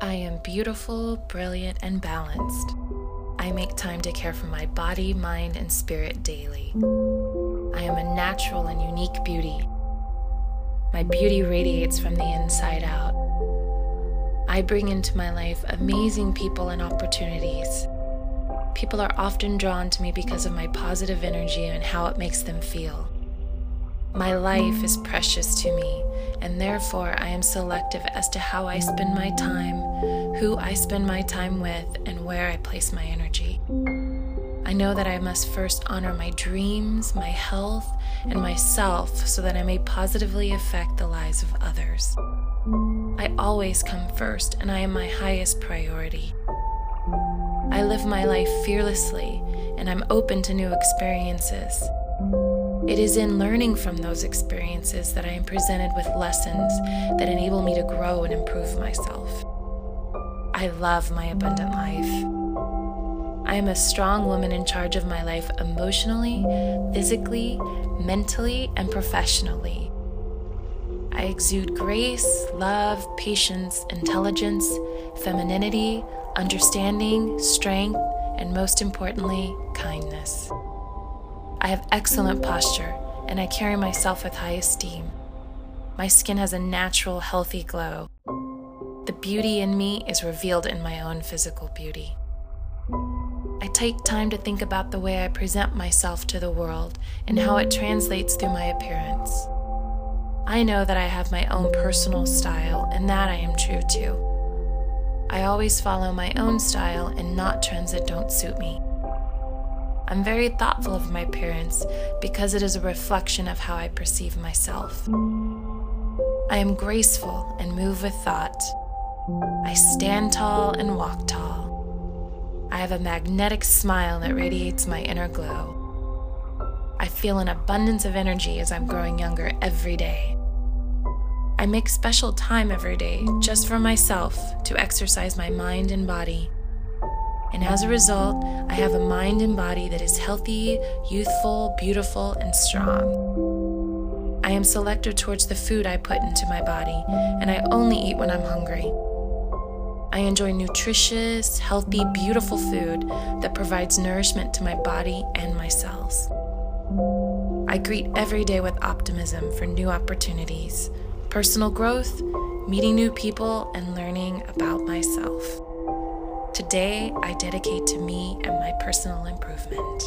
I am beautiful, brilliant, and balanced. I make time to care for my body, mind, and spirit daily. I am a natural and unique beauty. My beauty radiates from the inside out. I bring into my life amazing people and opportunities. People are often drawn to me because of my positive energy and how it makes them feel. My life is precious to me, and therefore I am selective as to how I spend my time, who I spend my time with, and where I place my energy. I know that I must first honor my dreams, my health, and myself so that I may positively affect the lives of others. I always come first, and I am my highest priority. I live my life fearlessly, and I'm open to new experiences. It is in learning from those experiences that I am presented with lessons that enable me to grow and improve myself. I love my abundant life. I am a strong woman in charge of my life emotionally, physically, mentally, and professionally. I exude grace, love, patience, intelligence, femininity, understanding, strength, and most importantly, kindness. I have excellent posture and I carry myself with high esteem. My skin has a natural, healthy glow. The beauty in me is revealed in my own physical beauty. I take time to think about the way I present myself to the world and how it translates through my appearance. I know that I have my own personal style, and that I am true to. I always follow my own style and not trends that don't suit me. I'm very thoughtful of my parents because it is a reflection of how I perceive myself. I am graceful and move with thought. I stand tall and walk tall. I have a magnetic smile that radiates my inner glow. I feel an abundance of energy as I'm growing younger every day. I make special time every day just for myself to exercise my mind and body. And as a result, I have a mind and body that is healthy, youthful, beautiful, and strong. I am selective towards the food I put into my body, and I only eat when I'm hungry. I enjoy nutritious, healthy, beautiful food that provides nourishment to my body and my cells. I greet every day with optimism for new opportunities personal growth, meeting new people, and learning about myself. Today, I dedicate to me and my personal improvement.